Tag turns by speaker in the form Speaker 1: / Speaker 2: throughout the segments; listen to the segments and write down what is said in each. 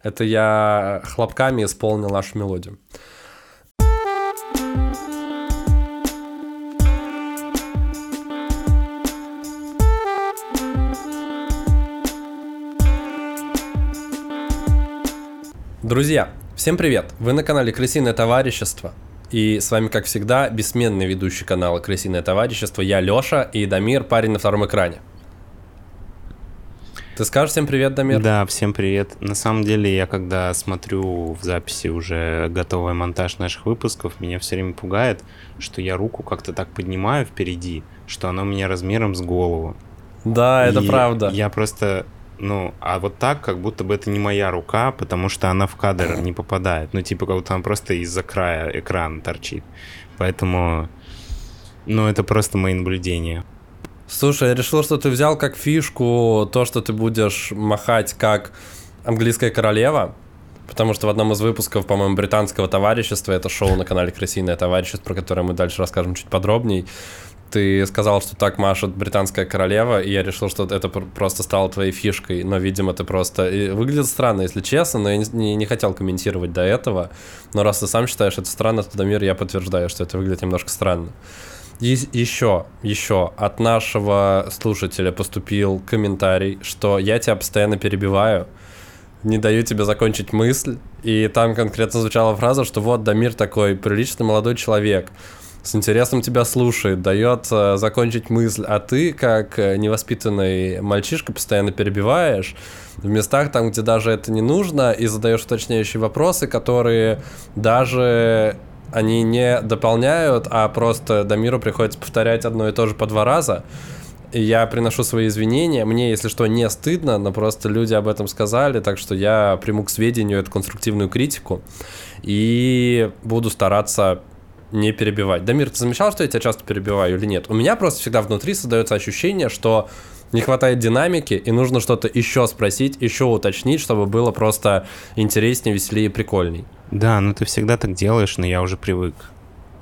Speaker 1: Это я хлопками исполнил нашу мелодию. Друзья, всем привет! Вы на канале Крысиное товарищество. И с вами, как всегда, бессменный ведущий канала Крысиное товарищество. Я Лёша и Дамир, парень на втором экране. Ты скажешь всем привет, Дамир?
Speaker 2: Да, всем привет. На самом деле, я когда смотрю в записи уже готовый монтаж наших выпусков, меня все время пугает, что я руку как-то так поднимаю впереди, что она у меня размером с голову.
Speaker 1: Да, это
Speaker 2: И
Speaker 1: правда.
Speaker 2: Я просто, ну, а вот так, как будто бы это не моя рука, потому что она в кадр не попадает. Ну, типа, как будто она просто из-за края экрана торчит. Поэтому, ну, это просто мои наблюдения.
Speaker 1: Слушай, я решил, что ты взял как фишку то, что ты будешь махать как английская королева, потому что в одном из выпусков, по-моему, британского товарищества, это шоу на канале Крысиное товарищество, про которое мы дальше расскажем чуть подробней, ты сказал, что так машет британская королева, и я решил, что это пр- просто стало твоей фишкой, но, видимо, ты просто... и выглядит странно, если честно, но я не- не хотел комментировать до этого, но раз ты сам считаешь это странно, то, Дамир, я подтверждаю, что это выглядит немножко странно. И еще, еще от нашего слушателя поступил комментарий, что я тебя постоянно перебиваю, не даю тебе закончить мысль, и там конкретно звучала фраза, что вот Дамир такой приличный молодой человек, с интересом тебя слушает, дает э, закончить мысль, а ты, как э, невоспитанный мальчишка, постоянно перебиваешь в местах там, где даже это не нужно, и задаешь уточняющие вопросы, которые даже они не дополняют, а просто Дамиру приходится повторять одно и то же по два раза. И я приношу свои извинения. Мне, если что, не стыдно, но просто люди об этом сказали, так что я приму к сведению эту конструктивную критику и буду стараться не перебивать. Дамир, ты замечал, что я тебя часто перебиваю или нет? У меня просто всегда внутри создается ощущение, что не хватает динамики, и нужно что-то еще спросить, еще уточнить, чтобы было просто интереснее, веселее и прикольней.
Speaker 2: Да, ну ты всегда так делаешь, но я уже привык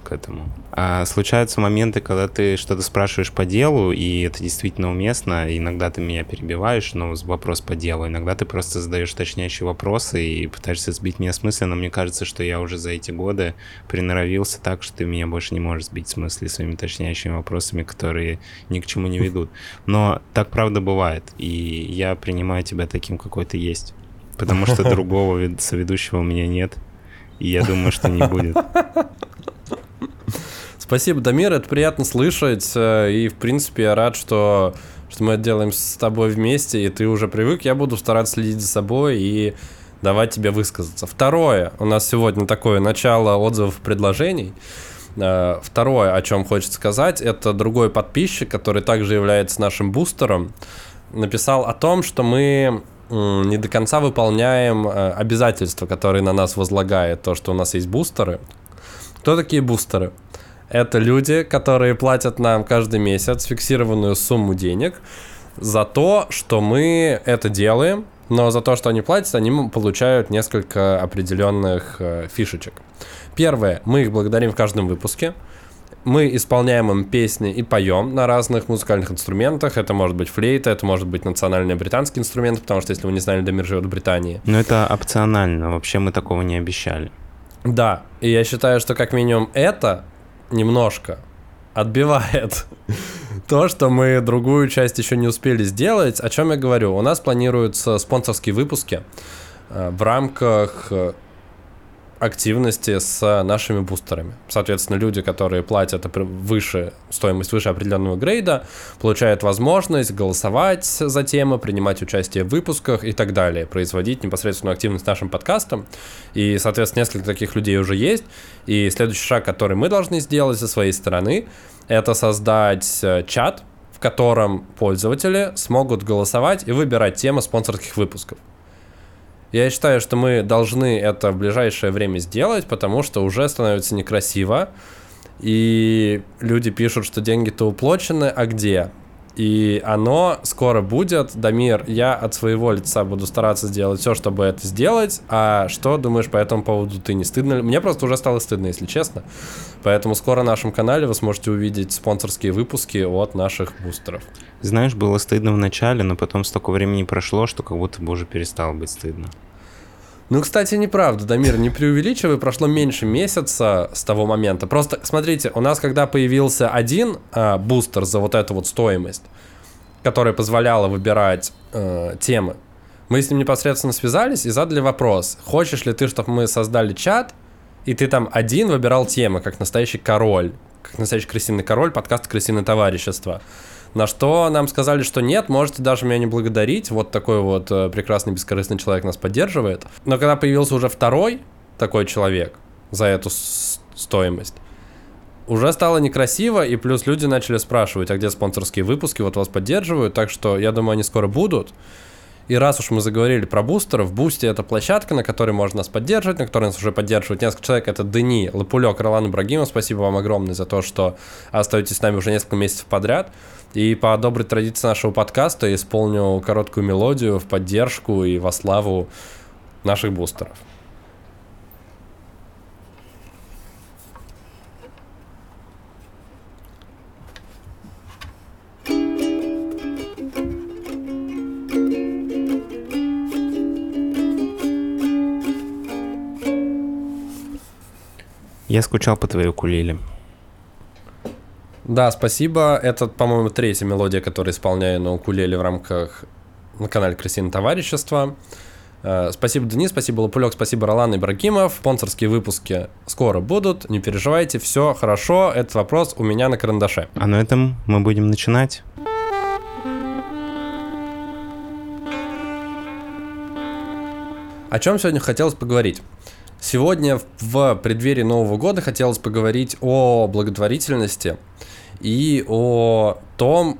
Speaker 2: к этому. А случаются моменты, когда ты что-то спрашиваешь по делу, и это действительно уместно. Иногда ты меня перебиваешь, но вопрос по делу. Иногда ты просто задаешь уточняющие вопросы и пытаешься сбить меня с мысли, но мне кажется, что я уже за эти годы приноровился так, что ты меня больше не можешь сбить с мысли своими уточняющими вопросами, которые ни к чему не ведут. Но так правда бывает, и я принимаю тебя таким, какой ты есть. Потому что другого вед- соведущего у меня нет. И я думаю, что не будет.
Speaker 1: Спасибо, Дамир, это приятно слышать. э, И, в принципе, я рад, что, что мы это делаем с тобой вместе, и ты уже привык. Я буду стараться следить за собой и давать тебе высказаться. Второе, у нас сегодня такое начало отзывов и предложений. Э, Второе, о чем хочется сказать, это другой подписчик, который также является нашим бустером, написал о том, что мы не до конца выполняем э, обязательства, которые на нас возлагает то, что у нас есть бустеры. Кто такие бустеры? Это люди, которые платят нам каждый месяц фиксированную сумму денег за то, что мы это делаем, но за то, что они платят, они получают несколько определенных э, фишечек. Первое, мы их благодарим в каждом выпуске. Мы исполняем им песни и поем на разных музыкальных инструментах. Это может быть флейта, это может быть национальный британский инструмент, потому что, если вы не знали, Дамир живет в Британии.
Speaker 2: Но это опционально. Вообще мы такого не обещали.
Speaker 1: Да, и я считаю, что как минимум это немножко отбивает то, что мы другую часть еще не успели сделать. О чем я говорю? У нас планируются спонсорские выпуски э, в рамках э, активности с нашими бустерами. Соответственно, люди, которые платят выше стоимость выше определенного грейда, получают возможность голосовать за темы, принимать участие в выпусках и так далее, производить непосредственную активность нашим подкастом. И, соответственно, несколько таких людей уже есть. И следующий шаг, который мы должны сделать со своей стороны, это создать э, чат, в котором пользователи смогут голосовать и выбирать темы спонсорских выпусков. Я считаю, что мы должны это в ближайшее время сделать, потому что уже становится некрасиво. И люди пишут, что деньги-то уплочены, а где? И оно скоро будет. Дамир, я от своего лица буду стараться сделать все, чтобы это сделать. А что думаешь по этому поводу ты? Не стыдно? Мне просто уже стало стыдно, если честно. Поэтому скоро на нашем канале вы сможете увидеть спонсорские выпуски от наших бустеров.
Speaker 2: Знаешь, было стыдно в начале, но потом столько времени прошло, что как будто бы уже перестало быть стыдно.
Speaker 1: Ну, кстати, неправда, Дамир, не преувеличивай, прошло меньше месяца с того момента. Просто, смотрите, у нас когда появился один э, бустер за вот эту вот стоимость, которая позволяла выбирать э, темы, мы с ним непосредственно связались и задали вопрос, хочешь ли ты, чтобы мы создали чат, и ты там один выбирал темы, как настоящий король, как настоящий крысиный король, подкаст «Крысиное товарищество». На что нам сказали, что нет, можете даже меня не благодарить, вот такой вот э, прекрасный бескорыстный человек нас поддерживает. Но когда появился уже второй такой человек за эту стоимость, уже стало некрасиво, и плюс люди начали спрашивать, а где спонсорские выпуски, вот вас поддерживают, так что я думаю, они скоро будут. И раз уж мы заговорили про бустеров, Boosty это площадка, на которой можно нас поддерживать, на которой нас уже поддерживают несколько человек. Это Дени, Лапулек, Ролан Ибрагимов. Спасибо вам огромное за то, что остаетесь с нами уже несколько месяцев подряд. И по доброй традиции нашего подкаста исполню короткую мелодию в поддержку и во славу наших бустеров.
Speaker 2: Я скучал по твоей укулеле.
Speaker 1: Да, спасибо. Это, по-моему, третья мелодия, которую исполняю на укулеле в рамках на канале Красивое товарищество. Э, спасибо, Денис, спасибо, Лапулек, спасибо, Ролан Ибрагимов. Спонсорские выпуски скоро будут, не переживайте, все хорошо. Этот вопрос у меня на карандаше.
Speaker 2: А на этом мы будем начинать.
Speaker 1: О чем сегодня хотелось поговорить? Сегодня в преддверии Нового года хотелось поговорить о благотворительности и о том,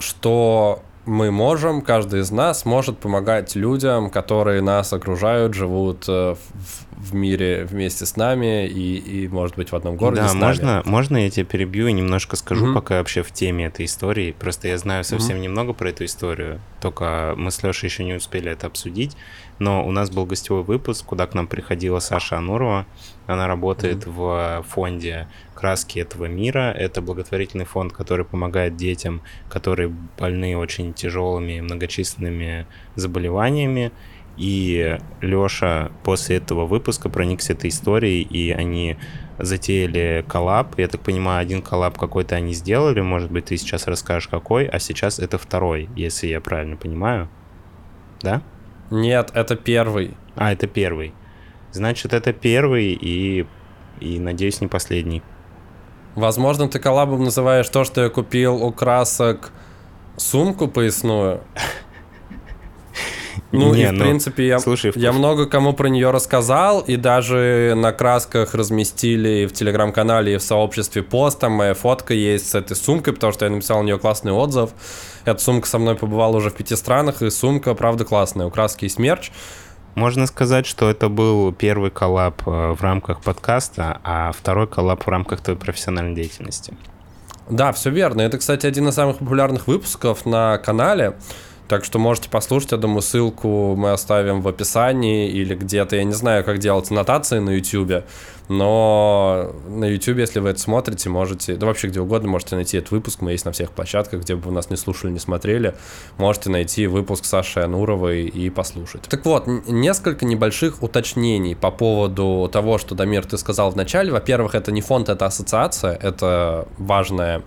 Speaker 1: что мы можем, каждый из нас может помогать людям, которые нас окружают, живут э, в, в мире вместе с нами и, и, может быть, в одном городе
Speaker 2: да,
Speaker 1: с
Speaker 2: нами. можно, можно я тебя перебью и немножко скажу, mm-hmm. пока вообще в теме этой истории. Просто я знаю совсем mm-hmm. немного про эту историю, только мы с Лешей еще не успели это обсудить. Но у нас был гостевой выпуск, куда к нам приходила Саша Анурова. Она работает mm-hmm. в фонде «Краски этого мира». Это благотворительный фонд, который помогает детям, которые больны очень тяжелыми многочисленными заболеваниями. И Лёша после этого выпуска проникся этой историей, и они затеяли коллаб. Я так понимаю, один коллаб какой-то они сделали, может быть, ты сейчас расскажешь какой, а сейчас это второй, если я правильно понимаю. Да?
Speaker 1: Нет, это первый.
Speaker 2: А, это первый. Значит, это первый и, и надеюсь, не последний.
Speaker 1: Возможно, ты коллабом называешь то, что я купил у красок сумку поясную. Ну не, и в ну, принципе я, слушай, я много кому про нее рассказал, и даже на красках разместили в телеграм-канале и в сообществе пост, там моя фотка есть с этой сумкой, потому что я написал на нее классный отзыв. Эта сумка со мной побывала уже в пяти странах, и сумка, правда, классная. У краски есть мерч.
Speaker 2: Можно сказать, что это был первый коллаб э, в рамках подкаста, а второй коллаб в рамках твоей профессиональной деятельности.
Speaker 1: Да, все верно. Это, кстати, один из самых популярных выпусков на канале. Так что можете послушать, я думаю, ссылку мы оставим в описании или где-то. Я не знаю, как делать аннотации на YouTube, но на YouTube, если вы это смотрите, можете, да вообще где угодно, можете найти этот выпуск. Мы есть на всех площадках, где бы вы нас не слушали, не смотрели. Можете найти выпуск Саши Ануровой и послушать. Так вот, несколько небольших уточнений по поводу того, что, Дамир, ты сказал в начале. Во-первых, это не фонд, это ассоциация, это важная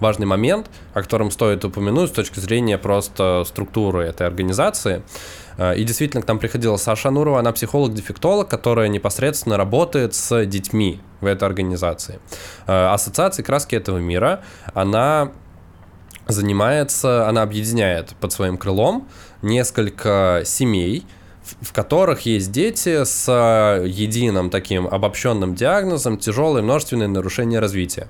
Speaker 1: важный момент, о котором стоит упомянуть с точки зрения просто структуры этой организации. Э, и действительно, к нам приходила Саша Нурова, она психолог-дефектолог, которая непосредственно работает с детьми в этой организации. Э, ассоциация «Краски этого мира», она занимается, она объединяет под своим крылом несколько семей, в которых есть дети с единым таким обобщенным диагнозом тяжелое множественное нарушение развития.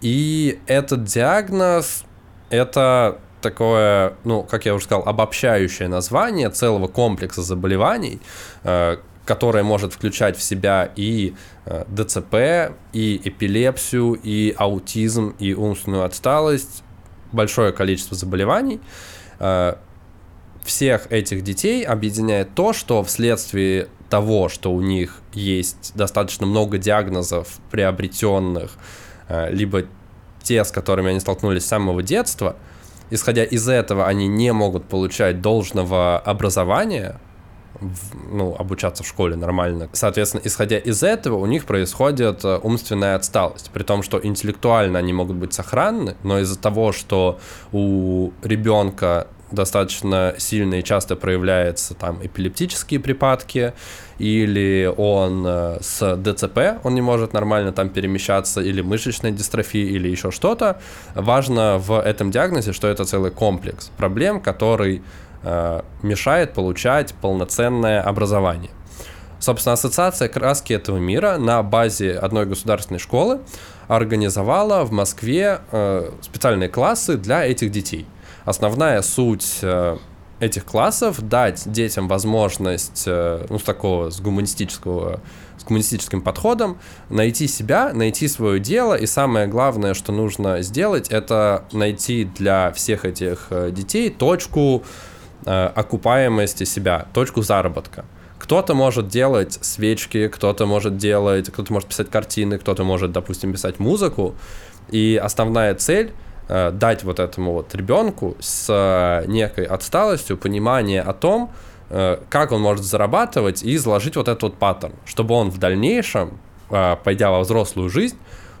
Speaker 1: И этот диагноз — это такое, ну, как я уже сказал, обобщающее название целого комплекса заболеваний, э, которое может включать в себя и э, ДЦП, и эпилепсию, и аутизм, и умственную отсталость, большое количество заболеваний. Э, всех этих детей объединяет то, что вследствие того, что у них есть достаточно много диагнозов приобретенных, либо те, с которыми они столкнулись с самого детства, исходя из этого, они не могут получать должного образования, ну, обучаться в школе нормально. Соответственно, исходя из этого, у них происходит э, умственная отсталость, при том, что интеллектуально они могут быть сохранны, но из-за того, что у ребенка достаточно сильно и часто проявляются там эпилептические припадки, или он э, с ДЦП, он не может нормально там перемещаться, или мышечная дистрофия, или еще что-то. Важно в этом диагнозе, что это целый комплекс проблем, который э, мешает получать полноценное образование. Собственно, ассоциация краски этого мира на базе одной государственной школы организовала в Москве э, специальные классы для этих детей основная суть э, этих классов дать детям возможность, э, ну, с такого, с гуманистического, с гуманистическим подходом, найти себя, найти свое дело, и самое главное, что нужно сделать, это найти для всех этих э, детей точку окупаемости себя, точку заработка. Кто-то может делать свечки, кто-то может делать, кто-то может писать картины, кто-то может, допустим, писать музыку, и основная цель Э, дать вот этому вот ребенку с э, некой отсталостью понимание о том, э, как он может зарабатывать и изложить вот этот вот паттерн, чтобы он в дальнейшем, пойдя во взрослую жизнь,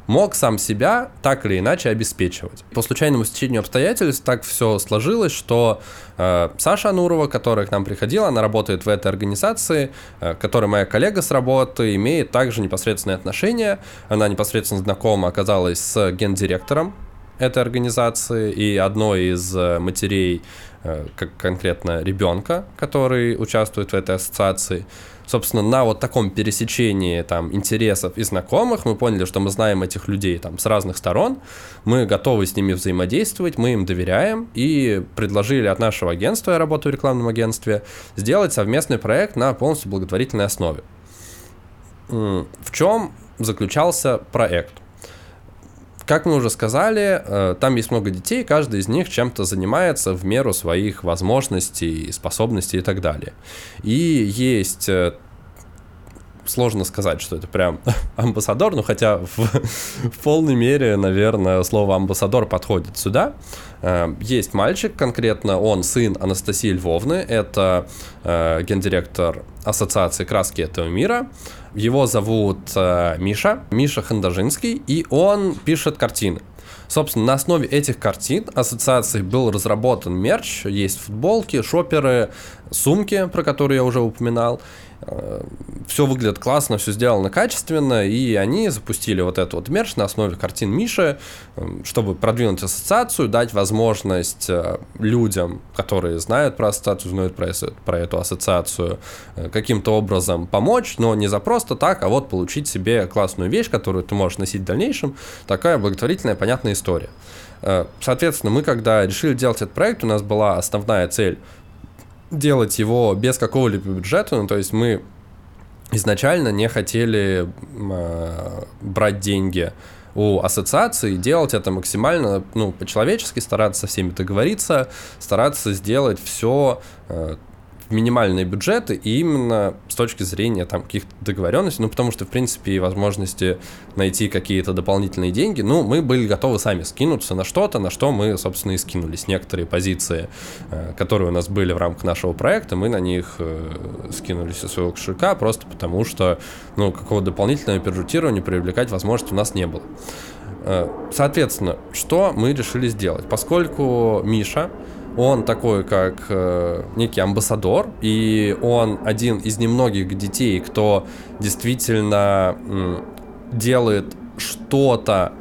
Speaker 1: мог сам себя так или иначе обеспечивать. По случайному стечению обстоятельств так все сложилось, что э, Саша Анурова, которая к нам приходила, она работает в этой организации, э, которая моя коллега с работы, имеет также непосредственное отношение. Она непосредственно знакома оказалась с гендиректором этой организации и одной из э, матерей, э, как конкретно ребенка, который участвует в этой ассоциации. Собственно, на вот таком пересечении там интересов и знакомых мы поняли, что мы знаем этих людей там с разных сторон, мы готовы с ними взаимодействовать, мы им доверяем и предложили от нашего агентства, я работаю в рекламном агентстве, сделать совместный проект на полностью благотворительной основе. В чем заключался проект? Как мы уже сказали, э, там есть много детей, каждый из них чем-то занимается в меру своих возможностей, способностей и так далее. И есть э, сложно сказать, что это прям амбассадор, ну хотя в, в полной мере, наверное, слово амбассадор подходит сюда. Э, есть мальчик конкретно, он сын Анастасии Львовны, это гендиректор Ассоциации краски этого мира. Его зовут э, Миша, Миша Хандажинский, и он пишет картины. Собственно, на основе этих картин ассоциации был разработан мерч, есть футболки, шоперы, сумки, про которые я уже упоминал. Э, все выглядит классно, все сделано качественно, и они запустили вот этот вот мерч на основе картин Миши, эм, чтобы продвинуть ассоциацию, дать возможность э, людям, которые знают про ассоциацию, знают про, про эту ассоциацию, э, каким-то образом помочь, но не за просто так, а вот получить себе классную вещь, которую ты можешь носить в дальнейшем. Такая благотворительная, понятная история. Соответственно, мы когда решили делать этот проект, у нас была основная цель делать его без какого-либо бюджета, ну, то есть мы изначально не хотели э, брать деньги у ассоциации, делать это максимально, ну, по-человечески, стараться со всеми договориться, стараться сделать все э, минимальные бюджеты, и именно с точки зрения там каких-то договоренностей, ну, потому что, в принципе, и возможности найти какие-то дополнительные деньги, ну, мы были готовы сами скинуться на что-то, на что мы, собственно, и скинулись. Некоторые позиции, э, которые у нас были в рамках нашего проекта, мы на них э, скинулись со своего кошелька, просто потому что, ну, какого дополнительного бюджетирования привлекать возможности у нас не было. Э, соответственно, что мы решили сделать? Поскольку Миша он такой, как э, некий амбассадор, и он один из немногих детей, кто действительно э, делает что-то,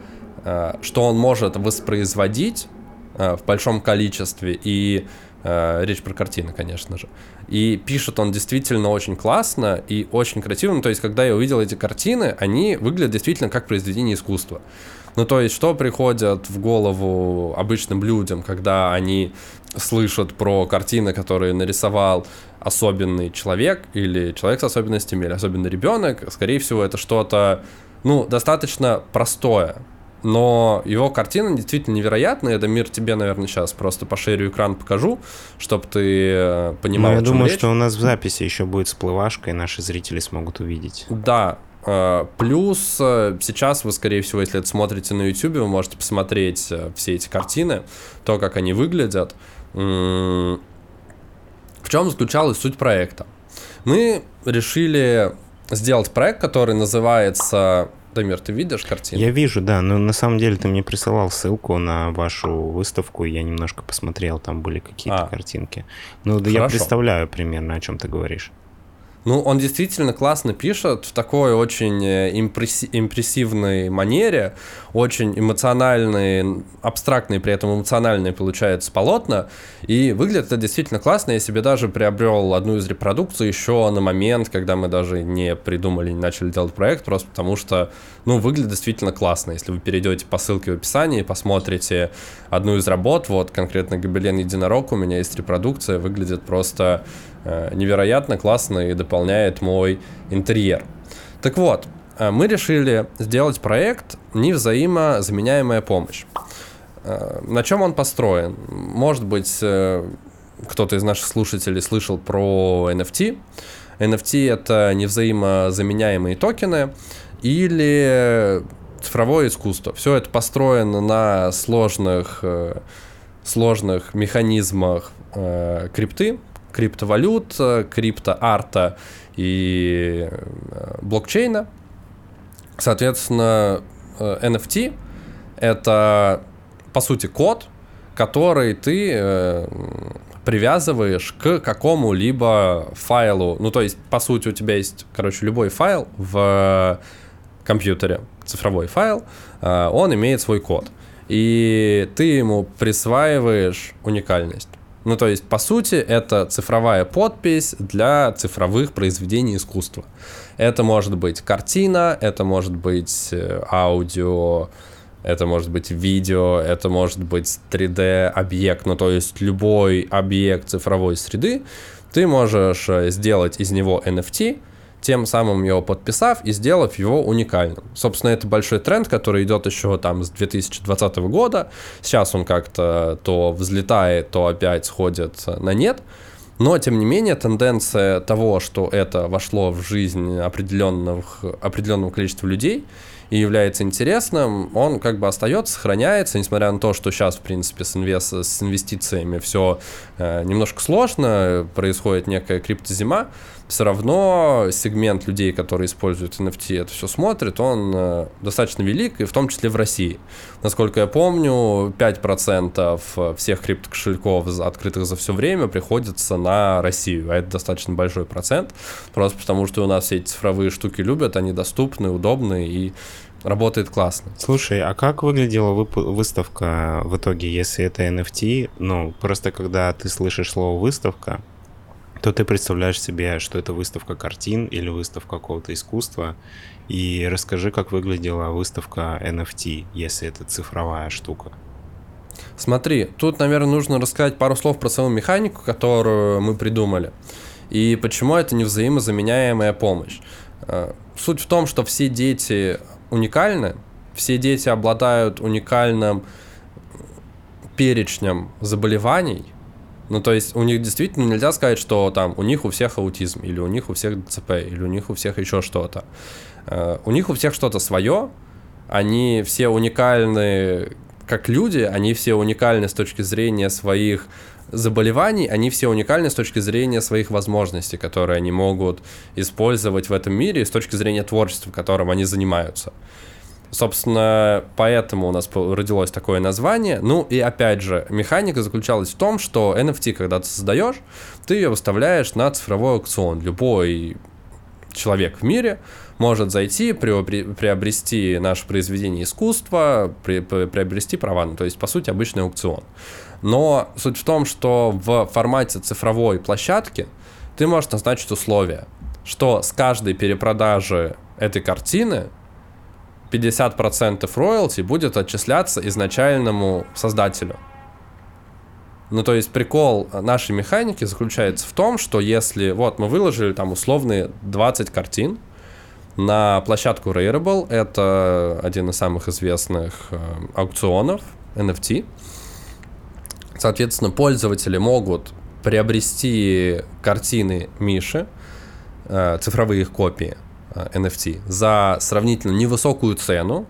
Speaker 1: э, что он может воспроизводить э, в большом количестве, и э, речь про картины, конечно же. И пишет он действительно очень классно и очень красиво. Ну, то есть, когда я увидел эти картины, они выглядят действительно как произведение искусства. Ну, то есть, что приходит в голову обычным людям, когда они слышат про картины, которые нарисовал особенный человек или человек с особенностями, или особенный ребенок, скорее всего, это что-то, ну, достаточно простое. Но его картина действительно невероятная. Это мир тебе, наверное, сейчас просто поширю экран покажу, чтобы ты э, понимал. Ну,
Speaker 2: я думаю, речь. что у нас в записи еще будет всплывашка, и наши зрители смогут увидеть.
Speaker 1: Да, Э, плюс э, сейчас вы, скорее всего, если это смотрите на YouTube, вы можете посмотреть все эти картины, то, как они выглядят. В чем заключалась суть проекта? Мы решили сделать проект, который называется Дамир, ты видишь картину?
Speaker 2: Я вижу, да, но на самом деле ты мне присылал ссылку на вашу выставку, я немножко посмотрел, там были какие-то а, картинки. Ну, да я представляю примерно, о чем ты говоришь.
Speaker 1: Ну, он действительно классно пишет в такой очень э, импресси- импрессивной манере, очень эмоциональный, абстрактный, при этом эмоциональный получается полотна, и выглядит это действительно классно. Я себе даже приобрел одну из репродукций еще на момент, когда мы даже не придумали, не начали делать проект, просто потому что, ну, выглядит действительно классно. Если вы перейдете по ссылке в описании и посмотрите одну из работ, вот конкретно «Гобелен Единорог», у меня есть репродукция, выглядит просто невероятно классно и дополняет мой интерьер. Так вот, э, мы решили сделать проект «Невзаимозаменяемая помощь». Э, на чем он построен? Может быть, кто-то из наших слушателей слышал про NFT. NFT — это невзаимозаменяемые токены или цифровое искусство. Все это построено на сложных, сложных механизмах крипты, криптовалют, криптоарта и э, блокчейна. Соответственно, NFT э, — это, по сути, код, который ты э, привязываешь к какому-либо файлу. Ну, то есть, по сути, у тебя есть, короче, любой файл в компьютере, цифровой файл, он имеет свой код. И ты ему присваиваешь уникальность. Ну, то есть, по сути, это цифровая подпись для цифровых произведений искусства. Это может быть картина, это может быть э, аудио, это может быть видео, это может быть 3D-объект, ну, то есть любой объект цифровой среды, ты можешь э, сделать из него NFT, тем самым его подписав и сделав его уникальным. Собственно, это большой тренд, который идет еще там с 2020 года. Сейчас он как-то то взлетает, то опять сходит на нет. Но, тем не менее, тенденция того, что это вошло в жизнь определенных, определенного количества людей и является интересным, он как бы остается, сохраняется, несмотря на то, что сейчас, в принципе, с, инвес... с инвестициями все э, немножко сложно, происходит некая криптозима, все равно сегмент людей, которые используют NFT, это все смотрит, он э, достаточно велик, и в том числе в России. Насколько я помню, 5% всех криптокошельков, открытых за все время, приходится на Россию, а это достаточно большой процент, просто потому что у нас все эти цифровые штуки любят, они доступны, удобны и работает классно.
Speaker 2: Слушай, а как выглядела вып- выставка в итоге, если это NFT? Ну, просто когда ты слышишь слово выставка, то ты представляешь себе, что это выставка картин или выставка какого-то искусства. И расскажи, как выглядела выставка NFT, если это цифровая штука.
Speaker 1: Смотри, тут, наверное, нужно рассказать пару слов про саму механику, которую мы придумали. И почему это не взаимозаменяемая помощь. Э, суть в том, что все дети уникальны, все дети обладают уникальным перечнем заболеваний, ну, то есть у них действительно нельзя сказать, что там у них у всех аутизм, или у них у всех ДЦП, или у них у всех еще что-то. Uh, у них у всех что-то свое, они все уникальны как люди, они все уникальны с точки зрения своих заболеваний, они все уникальны с точки зрения своих возможностей, которые они могут использовать в этом мире, с точки зрения творчества, которым они занимаются. Собственно, поэтому у нас родилось такое название. Ну и опять же, механика заключалась в том, что NFT, когда ты создаешь, ты ее выставляешь на цифровой аукцион. Любой человек в мире может зайти, приобрести наше произведение искусства, приобрести права, ну, то есть, по сути, обычный аукцион. Но суть в том, что в формате цифровой площадки ты можешь назначить условия, что с каждой перепродажи этой картины 50% роялти будет отчисляться изначальному создателю. Ну, то есть прикол нашей механики заключается в том, что если вот мы выложили там условные 20 картин на площадку Rarible, это один из самых известных э, аукционов NFT, соответственно, пользователи могут приобрести картины Миши, э, цифровые их копии, NFT за сравнительно невысокую цену,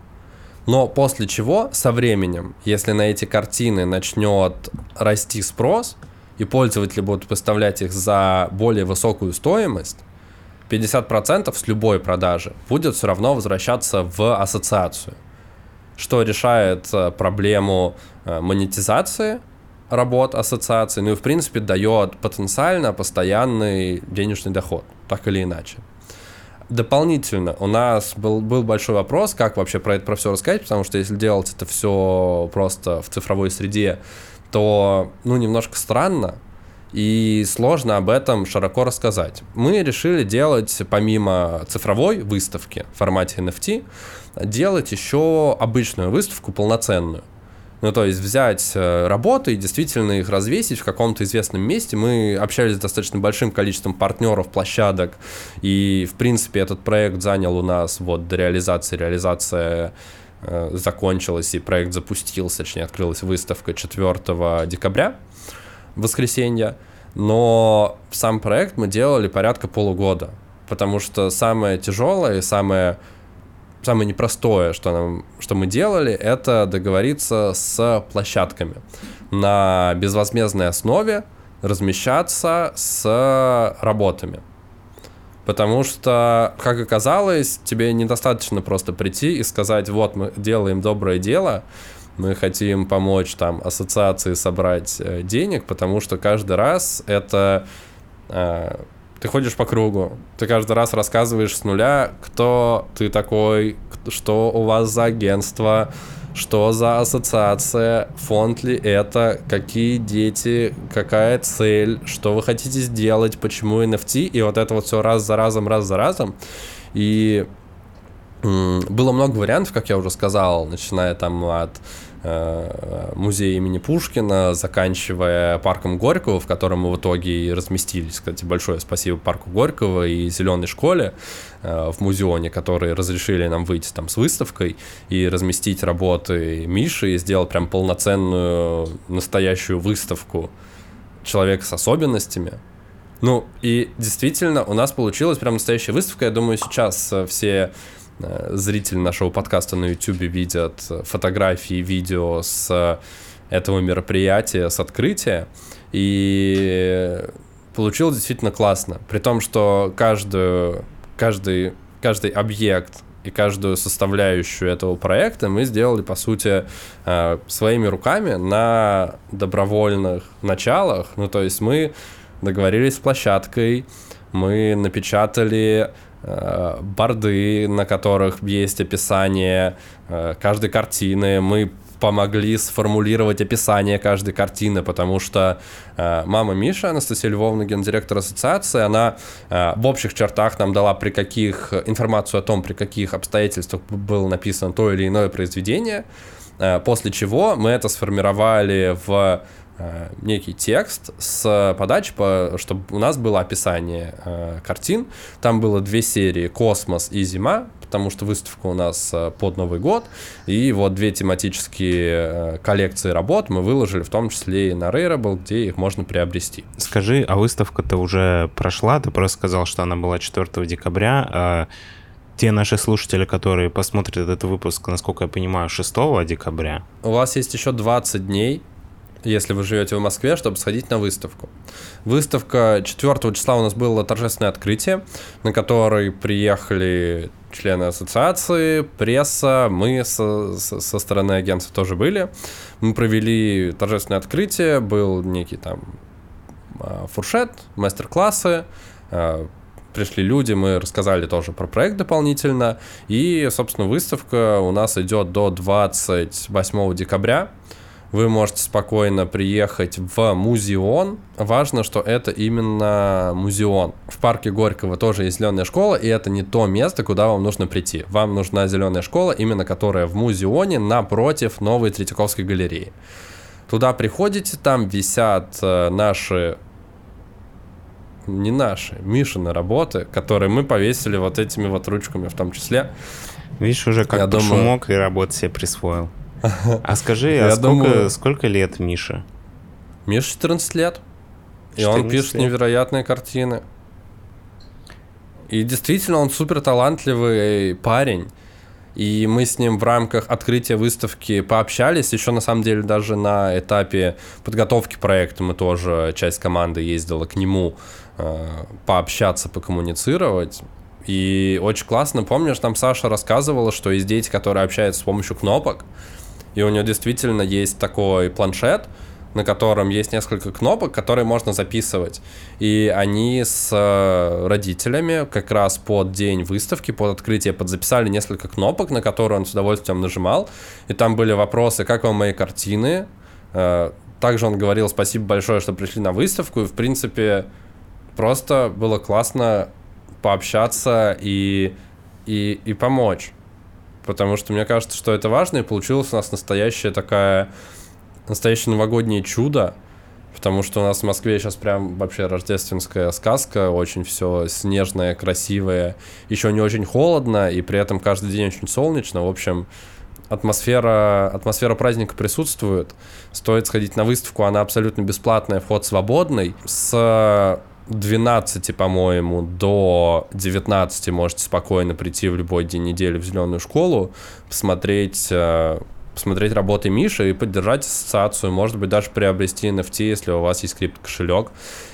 Speaker 1: но после чего со временем, если на эти картины начнет расти спрос, и пользователи будут выставлять их за более высокую стоимость, 50% с любой продажи будет все равно возвращаться в ассоциацию, что решает э, проблему э, монетизации работ ассоциации, ну и в принципе дает потенциально постоянный денежный доход, так или иначе. Дополнительно у нас был, был большой вопрос, как вообще про это про все рассказать, потому что если делать это все просто в цифровой среде, то ну немножко странно, и сложно об этом широко рассказать. Мы решили делать, помимо цифровой выставки в формате NFT, делать еще обычную выставку полноценную. Ну, то есть взять э, работы и действительно их развесить в каком-то известном месте. Мы общались с достаточно большим количеством партнеров, площадок, и, в принципе, этот проект занял у нас вот до реализации, реализация э, закончилась, и проект запустился, точнее, открылась выставка 4 декабря, воскресенье. Но сам проект мы делали порядка полугода, потому что самое тяжелое и самое самое непростое, что, нам, что мы делали, это договориться с площадками на безвозмездной основе размещаться с работами. Потому что, как оказалось, тебе недостаточно просто прийти и сказать, вот мы делаем доброе дело, мы хотим помочь там ассоциации собрать э, денег, потому что каждый раз это э, ты ходишь по кругу, ты каждый раз рассказываешь с нуля, кто ты такой, что у вас за агентство, что за ассоциация, фонд ли это, какие дети, какая цель, что вы хотите сделать, почему NFT, и вот это вот все раз за разом, раз за разом. И было много вариантов, как я уже сказал, начиная там от музей имени Пушкина, заканчивая парком Горького, в котором мы в итоге и разместились. Кстати, большое спасибо парку Горького и Зеленой школе э, в музеоне, которые разрешили нам выйти там с выставкой и разместить работы Миши и сделать прям полноценную настоящую выставку человека с особенностями. Ну, и действительно, у нас получилась прям настоящая выставка. Я думаю, сейчас э, все зрители нашего подкаста на YouTube видят фотографии, видео с этого мероприятия, с открытия. И получилось действительно классно. При том, что каждую, каждый, каждый объект и каждую составляющую этого проекта мы сделали, по сути, э, своими руками на добровольных началах. Ну, то есть мы договорились с площадкой, мы напечатали Э, борды, на которых есть описание э, каждой картины. Мы помогли сформулировать описание каждой картины, потому что э, мама Миша, Анастасия Львовна, гендиректор ассоциации, она э, в общих чертах нам дала при каких информацию о том, при каких обстоятельствах было написано то или иное произведение, э, после чего мы это сформировали в Э, некий текст с подачи, по, чтобы у нас было описание э, картин. Там было две серии «Космос» и «Зима», потому что выставка у нас э, под Новый год. И вот две тематические э, коллекции работ мы выложили, в том числе и на Rarible, где их можно приобрести.
Speaker 2: Скажи, а выставка-то уже прошла? Ты просто сказал, что она была 4 декабря. А те наши слушатели, которые посмотрят этот выпуск, насколько я понимаю, 6 декабря.
Speaker 1: У вас есть еще 20 дней если вы живете в Москве, чтобы сходить на выставку. Выставка 4 числа у нас было торжественное открытие, на которой приехали члены ассоциации, пресса, мы со, со, со стороны агентства тоже были. Мы провели торжественное открытие, был некий там а, фуршет, мастер-классы, а, пришли люди, мы рассказали тоже про проект дополнительно. И, собственно, выставка у нас идет до 28 декабря вы можете спокойно приехать в музеон. Важно, что это именно музеон. В парке Горького тоже есть зеленая школа, и это не то место, куда вам нужно прийти. Вам нужна зеленая школа, именно которая в музеоне напротив новой Третьяковской галереи. Туда приходите, там висят э, наши не наши, Мишины работы, которые мы повесили вот этими вот ручками в том числе.
Speaker 2: Видишь, уже как Я думаю... и работу себе присвоил. А скажи, а сколько, думаю... сколько лет Миша?
Speaker 1: Миша 14 лет. И он пишет лет. невероятные картины. И действительно, он супер талантливый парень. И мы с ним в рамках открытия выставки пообщались. Еще на самом деле даже на этапе подготовки проекта мы тоже, часть команды ездила к нему э, пообщаться, покоммуницировать. И очень классно, помнишь, там Саша рассказывала, что есть дети, которые общаются с помощью кнопок, и у нее действительно есть такой планшет, на котором есть несколько кнопок, которые можно записывать. И они с э, родителями как раз под день выставки, под открытие, подзаписали несколько кнопок, на которые он с удовольствием нажимал. И там были вопросы, как вам мои картины. Э, также он говорил спасибо большое, что пришли на выставку. И, в принципе, просто было классно пообщаться и, и, и помочь. Потому что мне кажется, что это важно, и получилась у нас настоящая такая настоящее новогоднее чудо, потому что у нас в Москве сейчас прям вообще рождественская сказка, очень все снежное, красивое, еще не очень холодно, и при этом каждый день очень солнечно. В общем, атмосфера, атмосфера праздника присутствует. Стоит сходить на выставку, она абсолютно бесплатная, вход свободный. С 12, по-моему, до 19 можете спокойно прийти в любой день недели в зеленую школу, посмотреть э, посмотреть работы Миши и поддержать ассоциацию, может быть, даже приобрести NFT, если у вас есть крипто-кошелек,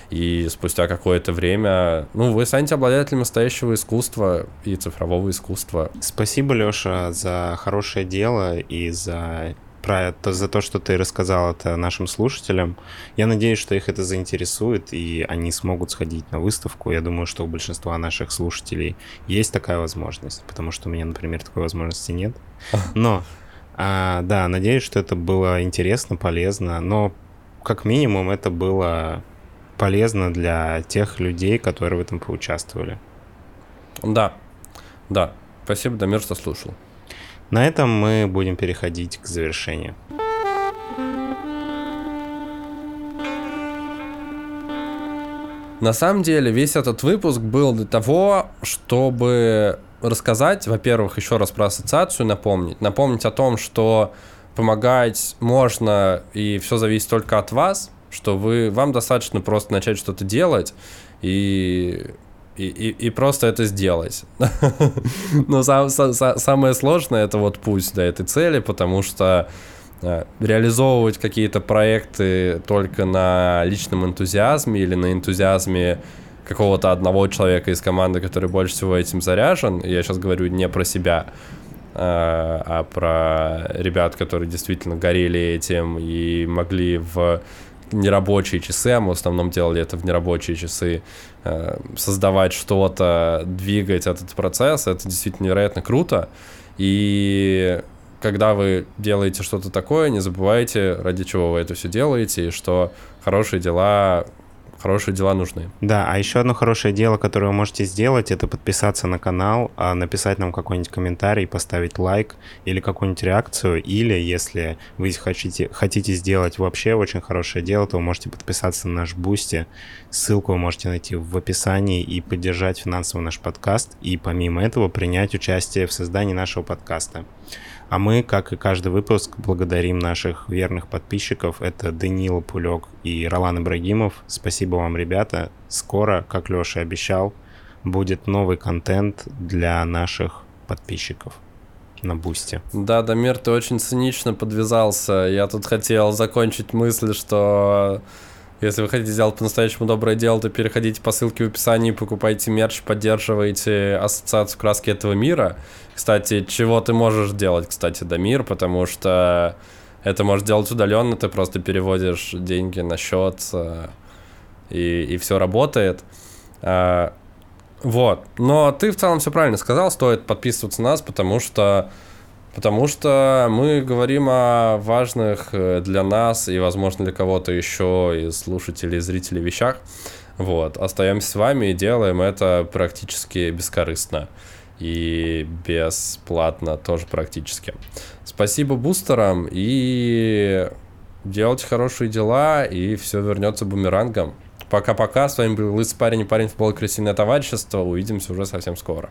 Speaker 1: и спустя какое-то время, ну, вы станете обладателем настоящего искусства и цифрового искусства.
Speaker 2: Спасибо, Леша, за хорошее дело и за про это, за то, что ты рассказал это нашим слушателям. Я надеюсь, что их это заинтересует, и они смогут сходить на выставку. Я думаю, что у большинства наших слушателей есть такая возможность, потому что у меня, например, такой возможности нет. Но а, да, надеюсь, что это было интересно, полезно, но как минимум это было полезно для тех людей, которые в этом поучаствовали.
Speaker 1: Да, да. Спасибо, Дамир, что слушал.
Speaker 2: На этом мы будем переходить к завершению.
Speaker 1: На самом деле весь этот выпуск был для того, чтобы рассказать, во-первых, еще раз про ассоциацию напомнить, напомнить о том, что помогать можно и все зависит только от вас, что вы, вам достаточно просто начать что-то делать и и, и, и просто это сделать. Но сам, сам, самое сложное это вот путь до этой цели, потому что э, реализовывать какие-то проекты только на личном энтузиазме или на энтузиазме какого-то одного человека из команды, который больше всего этим заряжен, я сейчас говорю не про себя, а, а про ребят, которые действительно горели этим и могли в нерабочие часы, а мы в основном делали это в нерабочие часы, э, создавать что-то, двигать этот процесс, это действительно невероятно круто. И когда вы делаете что-то такое, не забывайте, ради чего вы это все делаете, и что хорошие дела хорошие дела нужны.
Speaker 2: Да, а еще одно хорошее дело, которое вы можете сделать, это подписаться на канал, а, написать нам какой-нибудь комментарий, поставить лайк или какую-нибудь реакцию, или если вы хотите, хотите сделать вообще очень хорошее дело, то вы можете подписаться на наш Boosty. Ссылку вы можете найти в описании и поддержать финансово наш подкаст, и помимо этого принять участие в создании нашего подкаста. А мы, как и каждый выпуск, благодарим наших верных подписчиков. Это Данила Пулек и Ролан Ибрагимов. Спасибо вам, ребята. Скоро, как Леша обещал, будет новый контент для наших подписчиков на бусте.
Speaker 1: Да, Дамир, ты очень цинично подвязался. Я тут хотел закончить мысль, что если вы хотите сделать по-настоящему доброе дело, то переходите по ссылке в описании, покупайте мерч, поддерживайте ассоциацию краски этого мира. Кстати, чего ты можешь делать, кстати, Дамир, потому что это можешь делать удаленно, ты просто переводишь деньги на счет, э, и, и все работает. А, вот. Но ты в целом все правильно сказал, стоит подписываться на нас, потому что Потому что мы говорим о важных э, для нас и, возможно, для кого-то еще из слушателей и зрителей вещах. Вот. Остаемся с вами и делаем это практически бескорыстно и бесплатно тоже практически. Спасибо бустерам и делайте хорошие дела, и все вернется бумерангом. Пока-пока. С вами был Лысый парень и парень футбола Крысиное товарищество. Увидимся уже совсем скоро.